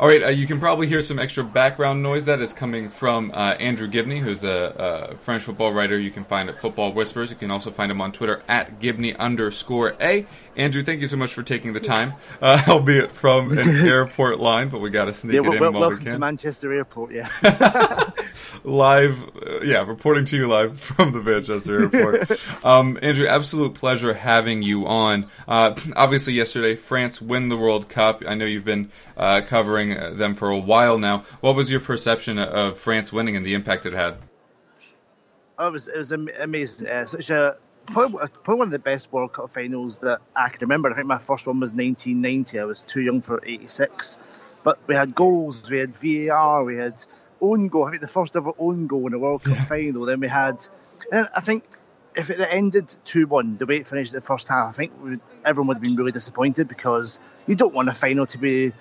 All right, uh, you can probably hear some extra background noise that is coming from uh, Andrew Gibney, who's a, a French football writer you can find at Football Whispers. You can also find him on Twitter at Gibney underscore A. Andrew, thank you so much for taking the time, uh, albeit from an airport line, but we got to sneak Yeah, it well, in well, while welcome we to. Manchester Airport. Yeah, live, uh, yeah, reporting to you live from the Manchester airport. um, Andrew, absolute pleasure having you on. Uh, obviously, yesterday France win the World Cup. I know you've been uh, covering uh, them for a while now. What was your perception of France winning and the impact it had? oh, it was it was amazing. Uh, such a probably, probably one of the best World Cup finals that I can remember. I think my first one was 1990. I was too young for 86, but we had goals, we had VAR, we had own goal. I think the first ever own goal in a World Cup final. Then we had, and I think. If it ended 2 1, the way it finished the first half, I think everyone would have been really disappointed because you don't want a final to be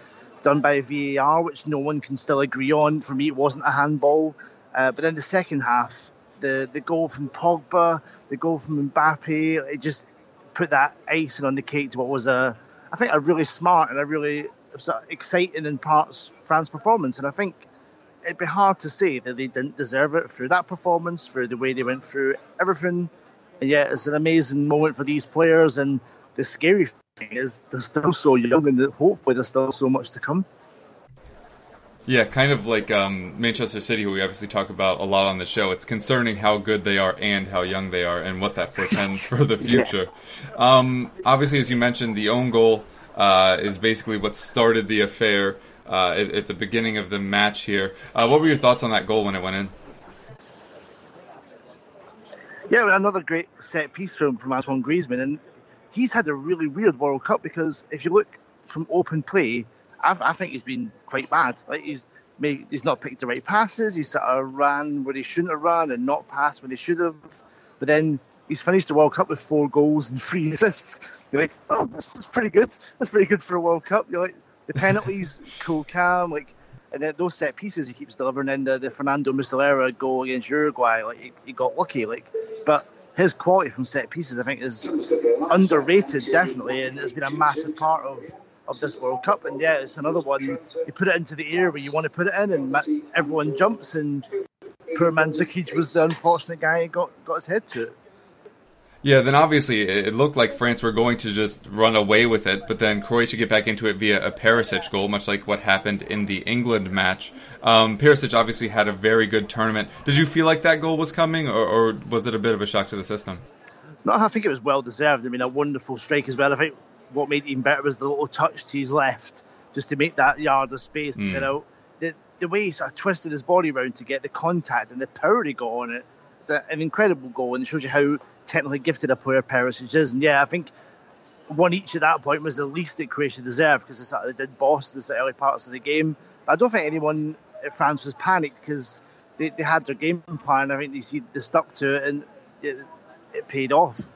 done by VAR, which no one can still agree on. For me, it wasn't a handball. Uh, but then the second half, the the goal from Pogba, the goal from Mbappe, it just put that icing on the cake to what was a, I think, a really smart and a really exciting in parts France performance. And I think it'd be hard to say that they didn't deserve it through that performance, through the way they went through everything. And yet, it's an amazing moment for these players. And the scary is they're still so young, and hopefully there's still so much to come. Yeah, kind of like um, Manchester City, who we obviously talk about a lot on the show. It's concerning how good they are and how young they are, and what that portends for the future. Um, obviously, as you mentioned, the own goal uh, is basically what started the affair uh, at, at the beginning of the match here. Uh, what were your thoughts on that goal when it went in? Yeah, another great set piece from, from Antoine Griezmann, and he's had a really weird World Cup because if you look from open play, I, I think he's been quite bad. Like he's made, he's not picked the right passes. He's sort of ran where he shouldn't have run and not passed when he should have. But then he's finished the World Cup with four goals and three assists. You're like, oh, that's, that's pretty good. That's pretty good for a World Cup. You're like, the penalties, cool, calm, like. And then those set pieces he keeps delivering. And the, the Fernando Muslera goal against Uruguay, like he, he got lucky. Like, but his quality from set pieces, I think, is underrated definitely, and it's been a massive part of, of this World Cup. And yeah, it's another one. You put it into the air where you want to put it in, and everyone jumps. And poor Mandzukic was the unfortunate guy who got got his head to it. Yeah, then obviously it looked like France were going to just run away with it, but then Croatia get back into it via a Perisic goal, much like what happened in the England match. Um, Perisic obviously had a very good tournament. Did you feel like that goal was coming, or, or was it a bit of a shock to the system? No, I think it was well deserved. I mean, a wonderful strike as well. I think what made it even better was the little touch to his left, just to make that yard of space. Mm. You know, the the way he sort of twisted his body around to get the contact and the power he got on it. It's a, an incredible goal, and it shows you how technically gifted a player Perisic is. And yeah, I think one each at that point was the least that Croatia deserved because they did boss the early parts of the game. But I don't think anyone uh, at France was panicked because they, they had their game plan. I think they they stuck to it and it, it paid off.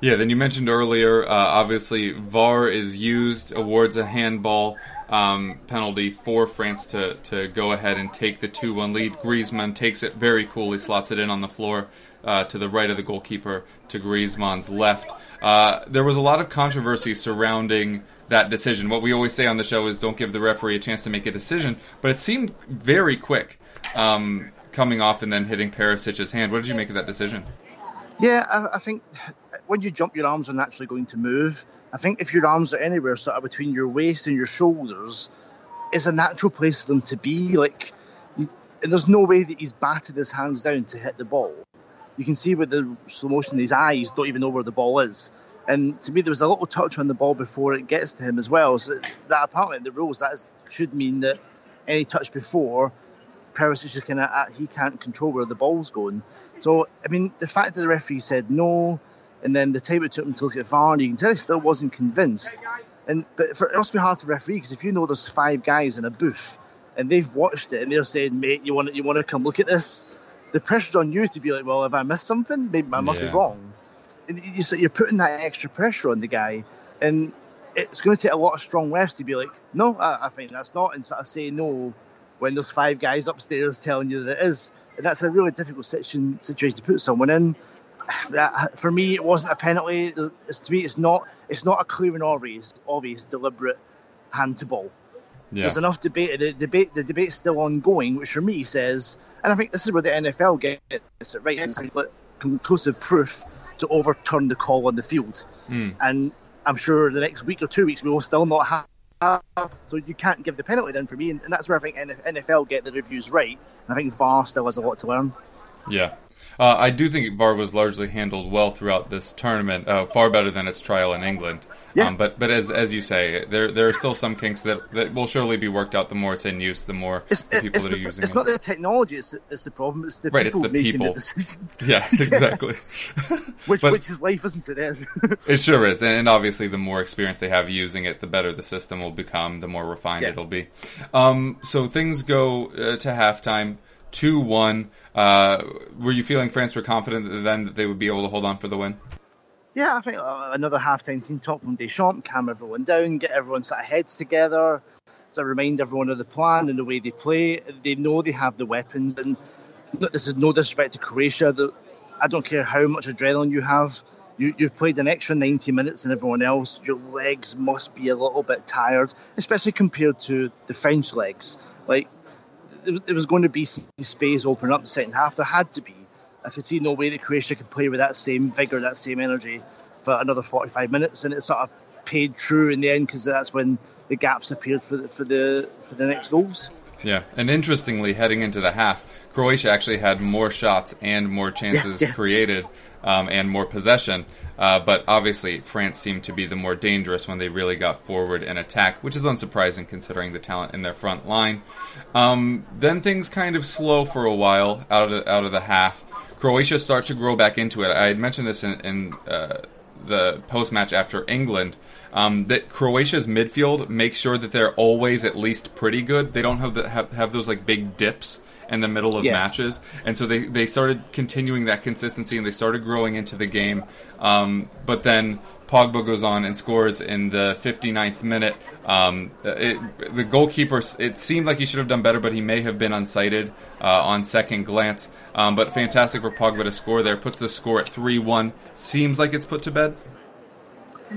Yeah, then you mentioned earlier, uh, obviously, VAR is used, awards a handball um, penalty for France to, to go ahead and take the 2 1 lead. Griezmann takes it very coolly, slots it in on the floor uh, to the right of the goalkeeper, to Griezmann's left. Uh, there was a lot of controversy surrounding that decision. What we always say on the show is don't give the referee a chance to make a decision, but it seemed very quick um, coming off and then hitting Perisic's hand. What did you make of that decision? Yeah, I, I think when you jump, your arms are naturally going to move. I think if your arms are anywhere sort of between your waist and your shoulders, it's a natural place for them to be. Like you, and there's no way that he's batted his hands down to hit the ball. You can see with the slow motion, his eyes don't even know where the ball is. And to me, there was a little touch on the ball before it gets to him as well. So that apparently in the rules that is, should mean that any touch before, Perisic just kind of he can't control where the ball's going. So I mean, the fact that the referee said no, and then the time it took him to look at VAR, you can tell he still wasn't convinced. And but for, it must be hard to referee because if you know there's five guys in a booth and they've watched it and they're saying, "Mate, you want you want to come look at this?" The pressure's on you to be like, "Well, if I missed something, maybe I must Yeah. be wrong." And you, so you're putting that extra pressure on the guy, and it's going to take a lot of strong refs to be like, "No, I, I think that's not," and sort of say no when there's five guys upstairs telling you that it is. That's a really difficult situation, situation to put someone in. That, for me, it wasn't a penalty. It's, to me, it's not. It's not a clear and obvious, obvious, deliberate hand to ball. Yeah. There's enough debate. The debate, the debate's still ongoing, which for me says, and I think this is where the NFL gets it right. It's like conclusive proof to overturn the call on the field, hmm. and I'm sure the next week or two weeks we will still not have. Um, so you can't give the penalty then for me, and, and that's where I think NFL get the reviews right. I think VAR still has a lot to learn. Yeah. Uh, I do think VAR was largely handled well throughout this tournament, uh, far better than its trial in England. Yeah. Um, but but as as you say, there there are still some kinks that, that will surely be worked out. The more it's in use, the more It's, the people it's, that are the- using it's it. It's not the technology; it's, it's the problem. It's the Right, it's people the making people. the decisions. yeah, exactly. which But- which is life, isn't it? It sure is, and, and obviously, the more experience they have using it, the better the system will become, the more refined Yeah. it'll be. Um, so things go uh, to halftime, two one. Uh, were you feeling France were confident then that they would be able to hold on for the win? Yeah, I think uh, another halftime team talk from Deschamps, calm everyone down, get everyone sort of heads together, to remind everyone of the plan and the way they play. They know they have the weapons, and this is no disrespect to Croatia. The, I don't care how much adrenaline you have. You, you've played an extra 90 minutes than everyone else. Your legs must be a little bit tired, especially compared to the French legs. Like, there, was going to be some space open up in the second half. There had to be. I could see no way that Croatia could play with that same vigour, that same energy for another 45 minutes, and it sort of paid true in the end because that's when the gaps appeared for the, for the for the next goals. Yeah, and interestingly, heading into the half, Croatia actually had more shots and more chances Yeah, yeah. created um, and more possession. Uh, but obviously, France seemed to be the more dangerous when they really got forward and attack, which is unsurprising considering the talent in their front line. Um, then things kind of slow for a while out of the, out of the half. Croatia starts to grow back into it. I had mentioned this in, in uh, the post match after England um, that Croatia's midfield makes sure that they're always at least pretty good. They don't have the, have, have those like big dips in the middle of Yeah. matches, and so they they started continuing that consistency and they started growing into the game. Um, but then Pogba goes on and scores in the 59th minute. Um, it, the goalkeeper, it seemed like he should have done better, but he may have been unsighted uh, on second glance. Um, but fantastic for Pogba to score there. Puts the score at 3 1. Seems like it's put to bed.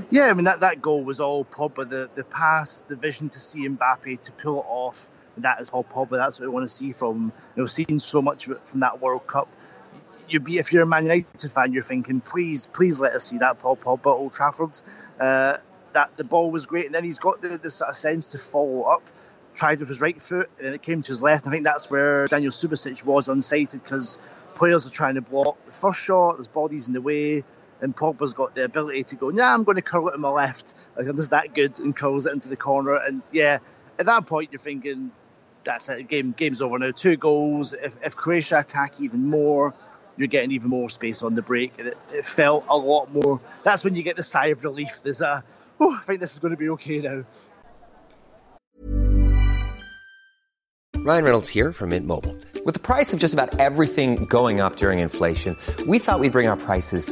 Yeah, I mean that, that goal was all Pogba. The the pass, the vision to see Mbappe to pull it off. That is all Pogba. That's what we want to see from. You know, seeing so much from that World Cup. You'd be if you're a Man United fan, you're thinking, please, please let us see that Paul Pogba Old Trafford. Uh, that the ball was great, and then he's got the, the sort of sense to follow up. Tried with his right foot, and then it came to his left. I think that's where Daniel Subasic was unsighted because players are trying to block the first shot. There's bodies in the way, and Pogba's got the ability to go. Yeah, I'm going to curl it in my left. Like I'm just that good, and curls it into the corner. And yeah, at that point you're thinking, that's it. Game game's over now. Two goals. If, if Croatia attack even more, you're getting even more space on the break, and it, it felt a lot more. That's when you get the sigh of relief. There's a, oh, I think this is going to be okay now. Ryan Reynolds here from Mint Mobile. With the price of just about everything going up during inflation, we thought we'd bring our prices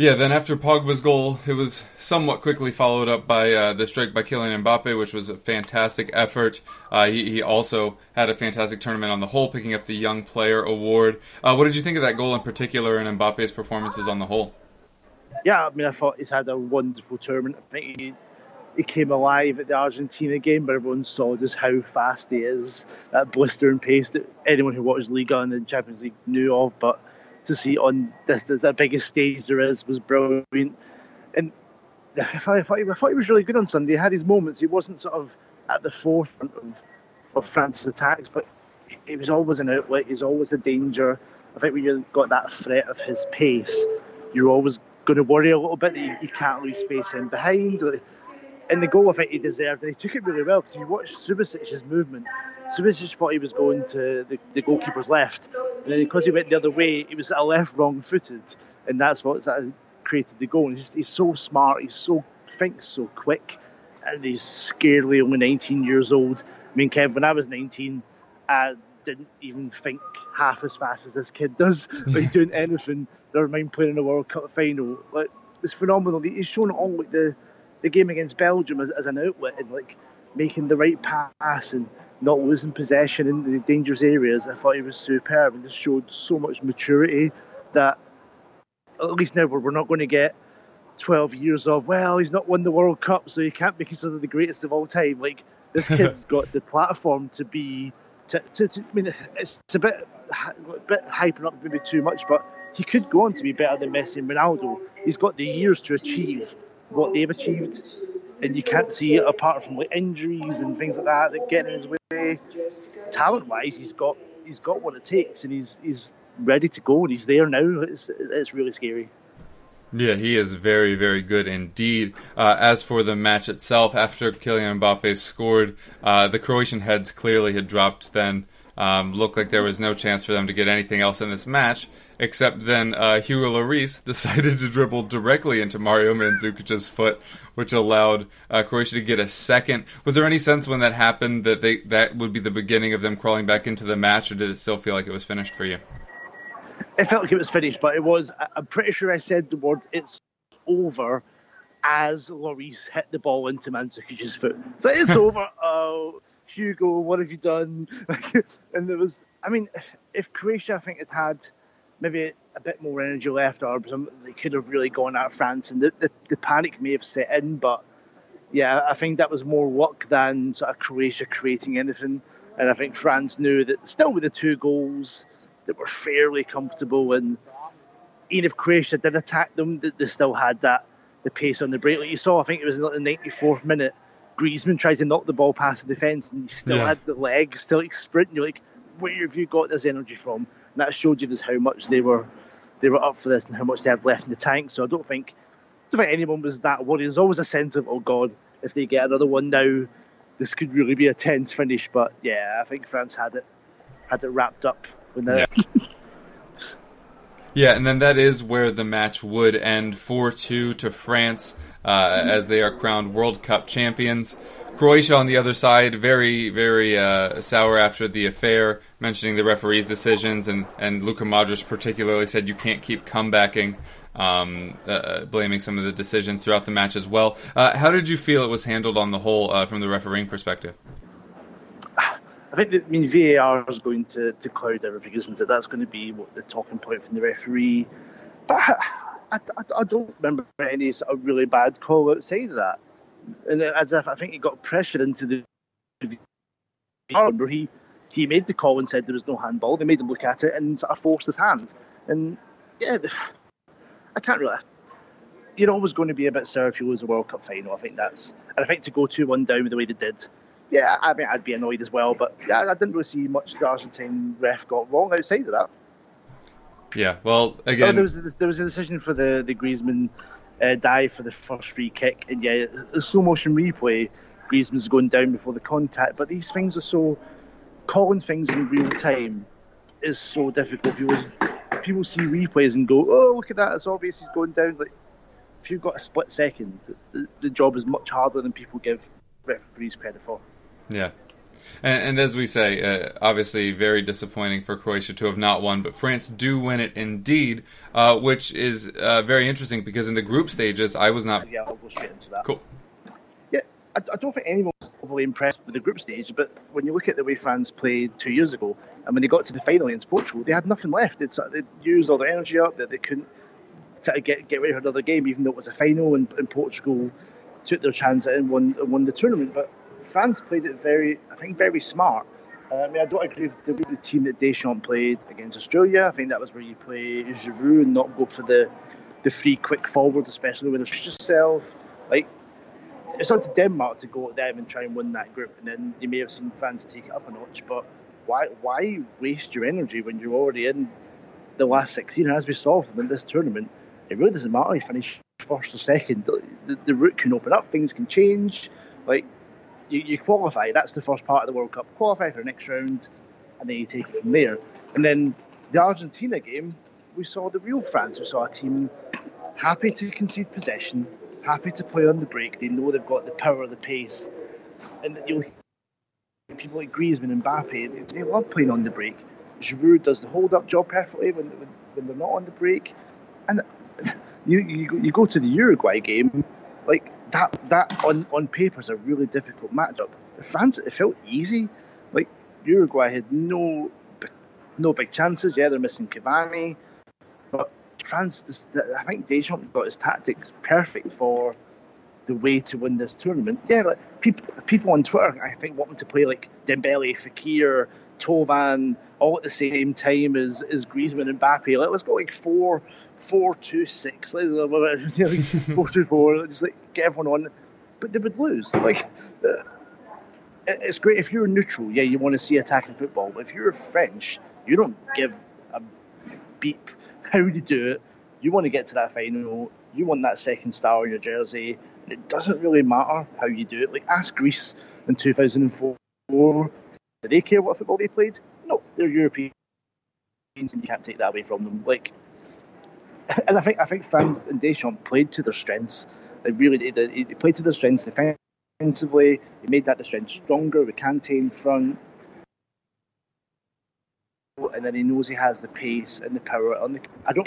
Yeah, then after Pogba's goal, it was somewhat quickly followed up by uh, the strike by Kylian Mbappe, which was a fantastic effort. Uh, he, he, also had a fantastic tournament on the whole, picking up the Young Player Award. Uh, what did you think of that goal in particular and Mbappe's performances on the whole? Yeah, I mean, I thought he's had a wonderful tournament. I think he, he came alive at the Argentina game, but everyone saw just how fast he is, that blistering pace that anyone who watches Liga and the Champions League knew of. But to see on this, this the biggest stage there is was brilliant. And I thought, I, thought he, was really good on Sunday. He had his moments. He wasn't sort of at the forefront of, of France's attacks, but he was always an outlet. He's always a danger. I think when you've got that threat of his pace, you're always going to worry a little bit that you, you can't lose space in behind. And the goal, I think he deserved, and he took it really well because you watch Subasic's movement. Subasic thought he was going to the, the goalkeeper's left, and then because he went the other way, he was a left wrong footed, and that's what created the goal. And he's, he's so smart, he's so thinks so quick, and he's scarily only 19 years old. I mean, Kev, when I was 19, I didn't even think half as fast as this kid does. He's doing anything. Never mind playing in the World Cup final. Like it's phenomenal. He's shown all like the the game against Belgium as, as an outlet and like making the right pass and not losing possession in the dangerous areas. I thought he was superb and just showed so much maturity that at least now we're not going to get 12 years of, well, he's not won the World Cup, so he can't be considered the greatest of all time. Like, this kid's got the platform to be. To, to, to, I mean, it's, it's a bit, a bit hyping up maybe too much, but he could go on to be better than Messi and Ronaldo. He's got the years to achieve what they've achieved, and you can't see it apart from like injuries and things like that that get in his way. Talent wise, he's got he's got what it takes, and he's he's ready to go, and he's there now. It's it's really scary. Yeah, he is very, very good indeed. Uh, as for the match itself, after Kylian Mbappe scored, uh, the Croatian heads clearly had dropped then. Um, looked like there was no chance for them to get anything else in this match, except then uh, Hugo Lloris decided to dribble directly into Mario Mandzukic's foot, which allowed uh, Croatia to get a second. Was there any sense when that happened that they that would be the beginning of them crawling back into the match, or did it still feel like it was finished for you? It felt like it was finished, but it was. I'm pretty sure I said the word "it's over" as Lloris hit the ball into Mandzukic's foot. So it's over. Oh, Hugo, what have you done? and there was. I mean, if Croatia, I think, had had maybe a bit more energy left, or something, they could have really gone at France, and the, the, the, panic may have set in. But yeah, I think that was more luck than sort of Croatia creating anything. And I think France knew that still with the two goals, that were fairly comfortable. And even if Croatia did attack them, they still had that the pace on the break. Like you saw, I think it was in the 94th minute. Griezmann tried to knock the ball past the defence, and he still yeah. had the legs, still like sprinting. You're like, where have you got this energy from? And that showed you just how much they were they were up for this and how much they had left in the tank. So I don't think I don't think anyone was that worried. There's always a sense of, oh God, if they get another one now, this could really be a tense finish. But yeah, I think France had it had it wrapped up when the yeah. yeah, and then that is where the match would end 4 2 to France uh, as they are crowned World Cup champions. Croatia on the other side, very, very uh, sour after the affair, mentioning the referee's decisions, and, and Luka Modric particularly said you can't keep comebacking, um, uh, uh, blaming some of the decisions throughout the match as well. Uh, how did you feel it was handled on the whole uh, from the refereeing perspective? I think that, I mean VAR is going to, to cloud everything, isn't it? That's going to be what the talking point from the referee. But I, I, I don't remember any sort of really bad call outside of that. And as if I think he got pressured into the. Oh. Remember, he he made the call and said there was no handball. They made him look at it and sort of forced his hand. And yeah, I can't really. You're always going to be a bit sour if you lose a World Cup final. I think that's, and I think to go two one down the way they did, yeah, I mean, I'd be annoyed as well. But yeah, I didn't really see much the Argentine ref got wrong outside of that. Yeah, well, again, oh, there was there was a decision for the the Griezmann uh, dive for the first free kick, and yeah, the slow motion replay, Griezmann's going down before the contact. But these things are so calling things in real time is so difficult. People people see replays and go, "Oh, look at that! It's obvious he's going down." Like if you've got a split second, the, the job is much harder than people give referees credit for. Yeah. And, and as we say, uh, obviously very disappointing for Croatia to have not won, but France do win it indeed, uh, which is uh, very interesting because in the group stages, I was not. Yeah, I'll go straight into that. Cool. Yeah, I, I don't think anyone was overly impressed with the group stage, but when you look at the way France played two years ago, and when they got to the final against Portugal, they had nothing left. They'd, they'd used all their energy up, that they couldn't try to get, get ready for another game, even though it was a final, and, and Portugal took their chance and won, and won the tournament. But France played it very, I think, very smart. Uh, I mean, I don't agree with the, the team that Deschamps played against Australia. I think that was where you play Giroud and not go for the the free quick forward, especially when it's yourself. Like it's up to Denmark to go at them and try and win that group, and then you may have seen France take it up a notch. But why why waste your energy when you're already in the last 16? As we saw from this tournament, it really doesn't matter if you finish first or second. The, the, the route can open up, things can change. Like you, you qualify, that's the first part of the World Cup. Qualify for the next round, and then you take it from there. And then the Argentina game, we saw the real France. We saw a team happy to concede possession, happy to play on the break. They know they've got the power, the pace, and you'll people like Griezmann and Mbappe. They, they love playing on the break. Giroud does the hold-up job perfectly when, when, when they're not on the break, and you, you you go to the Uruguay game, like that that on on paper is a really difficult matchup. France it felt easy, like Uruguay had no no big chances. Yeah, they're missing Cavani, but France, this, I think Deschamps got his tactics perfect for the way to win this tournament. Yeah, like people people on Twitter, I think want them to play like Dembele, Fekir, Thauvin, all at the same time as as Griezmann and Mbappe. Like, let's go like four, four, two, six. Go, like, four, two, four. Just like get everyone on, but they would lose. Like. Uh, it's great if you're neutral. Yeah, you want to see attacking football. But if you're French, you don't give a beep how you do it. You want to get to that final. You want that second star on your jersey. And it doesn't really matter how you do it. Like ask Greece in 2004. Did they care what football they played? No, they're Europeans, and you can't take that away from them. Like, and I think I think France and Deschamps played to their strengths. They really did. They they played to their strengths defensively. He made that the strength stronger. with Kante in front and then he knows he has the pace and the power on the. I don't.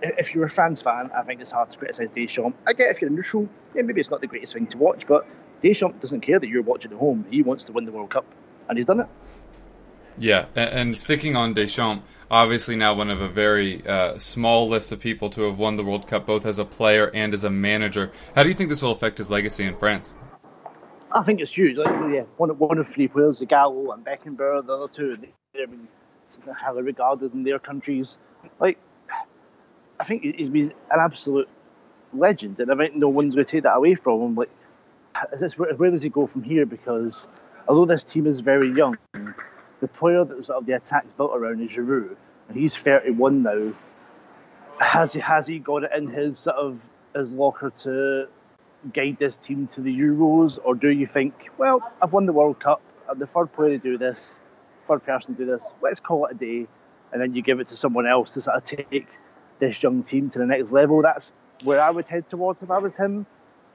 If you're a France fan, I think it's hard to criticise Deschamps. I get if you're neutral, yeah, maybe it's not the greatest thing to watch, but Deschamps doesn't care that you're watching at home. He wants to win the World Cup, and he's done it. Yeah, a- and sticking on Deschamps, obviously now one of a very uh, small list of people to have won the World Cup, both as a player and as a manager. How do you think this will affect his legacy in France? I think it's huge. Like, yeah, one of, one of three players, Zagallo and Beckenbauer, the other two, they're been highly regarded in their countries. Like, I think he's been an absolute legend, and I think no one's going to take that away from him. Like, is this, where, where does he go from here? Because although this team is very young, the player that sort of the attack's built around is Giroud, and he's 31 now. Has he has he got it in his sort of his locker to guide this team to the Euros, or do you think, well, I've won the World Cup, I'm the third player to do this, third person to do this, let's call it a day, and then you give it to someone else to sort of take this young team to the next level? That's where I would head towards if I was him.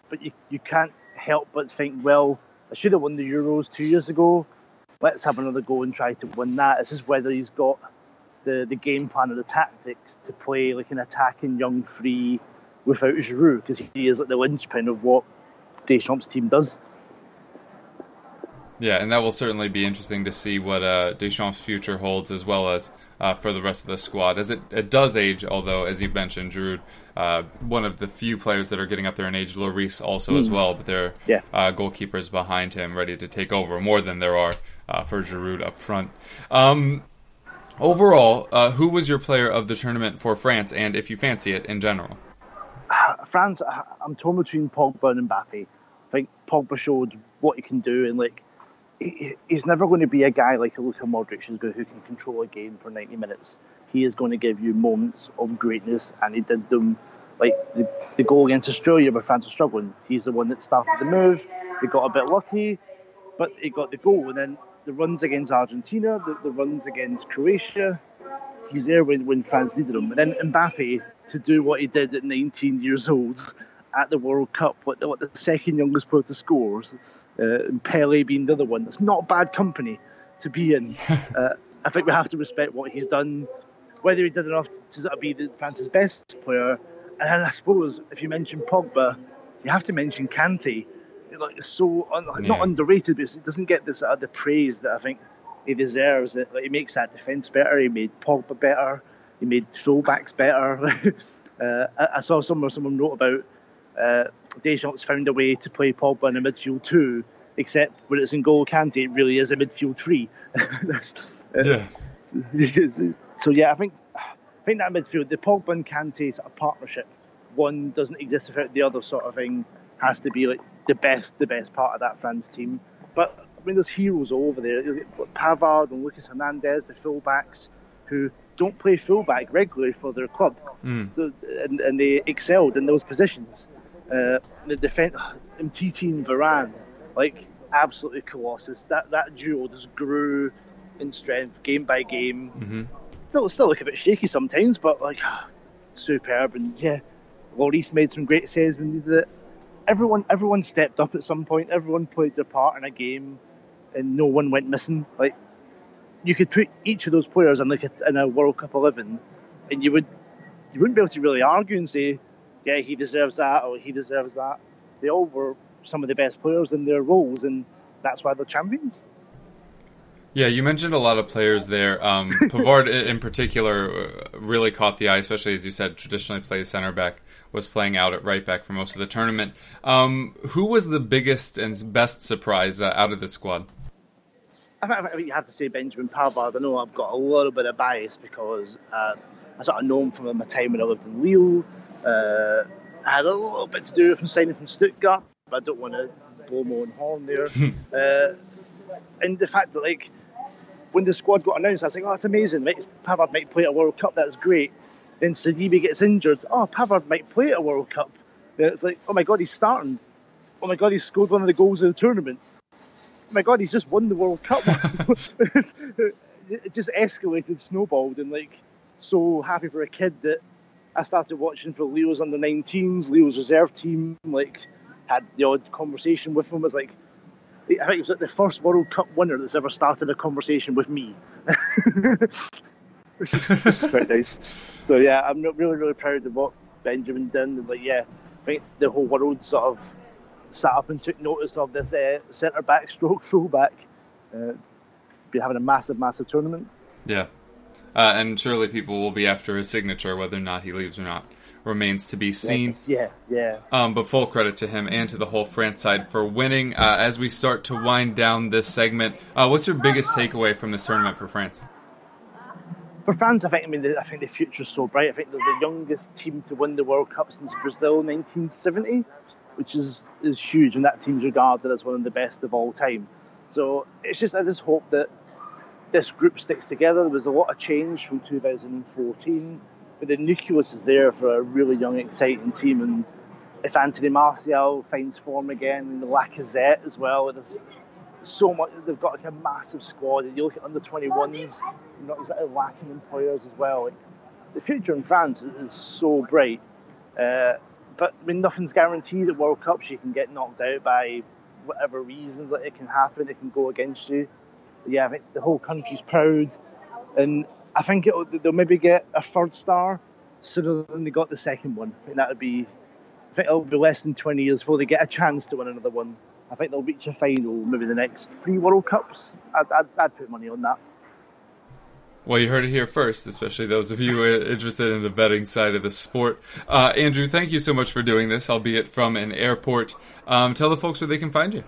But you, you can't help but think, well, I should have won the Euros two years ago. Let's have another go and try to win that. It's just whether he's got the, the game plan or the tactics to play like an attacking young free without Giroud because he is like the linchpin of what Deschamps' team does. Yeah, and that will certainly be interesting to see what uh, Deschamps' future holds, as well as uh, for the rest of the squad. As it, it does age, although as you mentioned, Giroud, uh, one of the few players that are getting up there in age. Lloris also as well, but there are Yeah. uh, goalkeepers behind him ready to take over more than there are uh, for Giroud up front. Um, overall, uh, who was your player of the tournament for France, and if you fancy it in general? France, I'm torn between Pogba and Mbappe. I think Pogba showed what he can do, and like he- he's never going to be a guy like a Luka Modric who can control a game for 90 minutes. He is going to give you moments of greatness, and he did them. Like the, the goal against Australia, where France are struggling, he's the one that started the move. They got a bit lucky, but he got the goal, and then the runs against Argentina, the, the runs against Croatia, he's there when, when France needed him. And then Mbappe to do what he did at 19 years old at the World Cup, what what the second youngest player to score. Uh, and Pele being the other one. It's not bad company to be in. uh, I think we have to respect what he's done, whether he did enough to of be the, France's best player. And I suppose if you mention Pogba, you have to mention Kante. Like it's so un, Yeah. not underrated, but it doesn't get this uh, the praise that I think he deserves. It like, he makes that defence better. He made Pogba better. He made fullbacks better. uh, I, I saw somewhere someone wrote about uh, Deschamps found a way to play Pogba in a midfield two, except when it's in goal, Kante it really is a midfield three. Uh, Yeah. so yeah, I think I think that midfield, the Pogba and Kante sort of partnership, one doesn't exist without the other sort of thing. Has to be like the best, the best part of that France team. But I mean, there's heroes all over there. Pavard and Lucas Hernandez, the fullbacks, who don't play fullback regularly for their club, so and, and they excelled in those positions. Uh, the defense, Umtiti and Varane, like absolutely colossus. That that duo just grew in strength game by game. Still, still look a bit shaky sometimes, but like superb. And yeah, Lloris made some great saves when he did it. Everyone, everyone stepped up at some point. Everyone played their part in a game, and no one went missing. Like you could put each of those players in like a, in a World Cup eleven, and you would you wouldn't be able to really argue and say, yeah, he deserves that or he deserves that. They all were some of the best players in their roles, and that's why they're champions. Yeah, you mentioned a lot of players there. Um, Pavard, in particular, uh, really caught the eye, especially as you said, traditionally plays center back, was playing out at right back for most of the tournament. Um, who was the biggest and best surprise uh, out of this squad? I think, I you have to say Benjamin Pavard. I know I've got a little bit of bias because uh, I sort of know him from my time when I lived in Lille. Uh, I had a little bit to do with him signing from Stuttgart, but I don't want to blow my own horn there. uh, and the fact that, like, when the squad got announced, I was like, oh, that's amazing. Right? Pavard might play at a World Cup, that's great. Then Sidibe gets injured. Oh, Pavard might play at a World Cup. Then it's like, oh my God, he's starting. Oh my God, he scored one of the goals of the tournament oh my god, he's just won the World Cup. it just escalated, snowballed, and like so happy for a kid that I started watching for Lille's under 19s, Lille's reserve team. Like had the odd conversation with him. Was like I think it was like the first World Cup winner that's ever started a conversation with me, which is, which is quite nice. So yeah, I'm really really proud of what Benjamin did. And like yeah, I think the whole world sort of sat up and took notice of this uh, centre back stroke fullback. Uh, be having a massive, massive tournament. Yeah. Uh, and surely people will be after his signature, whether or not he leaves or not remains to be seen. Yeah, yeah. Um, but full credit to him and to the whole France side for winning. Uh, as we start to wind down this segment, uh, what's your biggest takeaway from this tournament for France? For France, I think I mean I think the future's so bright. I think they're the youngest team to win the World Cup since Brazil 1970, which is is huge, and that team's regarded as one of the best of all time. So it's just I just hope that this group sticks together. There was a lot of change from 2014, but the nucleus is there for a really young, exciting team. And if Anthony Martial finds form again, and the Lacazette as well, there's so much. They've got like a massive squad. And you look at under 21s, you're not exactly lacking in players as well. Like, the future in France is, so bright. Uh, but I mean, nothing's guaranteed at World Cups. You can get knocked out by whatever reasons that it can happen. It can go against you. Yeah, I think the whole country's proud, and I think it'll, they'll maybe get a third star sooner than they got the second one. I think that would be. I think it'll be less than 20 years before they get a chance to win another one. I think they'll reach a final maybe the next three World Cups. I'd, I'd, I'd put money on that. Well, you heard it here first, especially those of you interested in the betting side of the sport. Uh, Andrew, thank you so much for doing this, albeit from an airport. Um, tell the folks where they can find you.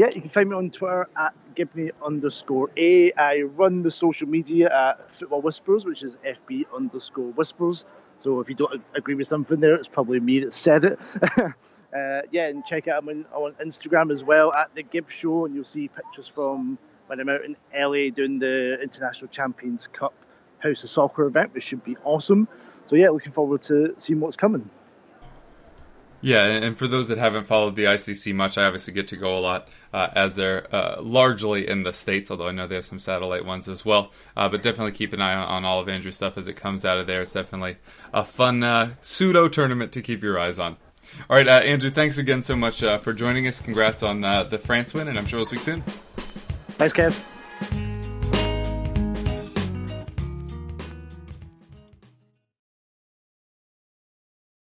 Yeah, you can find me on Twitter at Gibney underscore A. I run the social media at Football Whispers, which is FB underscore Whispers. So if you don't agree with something there, it's probably me that said it. uh, yeah, and check out on, on Instagram as well at the Gib Show, and you'll see pictures from when I'm out in LA doing the International Champions Cup House of Soccer event, which should be awesome. So yeah, looking forward to seeing what's coming. Yeah, and for those that haven't followed the ICC much, I obviously get to go a lot uh, as they're uh, largely in the States, although I know they have some satellite ones as well. Uh, but definitely keep an eye on, on, all of Andrew's stuff as it comes out of there. It's definitely a fun uh, pseudo tournament to keep your eyes on. All right, uh, Andrew, thanks again so much uh, for joining us. Congrats on the France win, and I'm sure we'll speak soon. Thanks, Kev.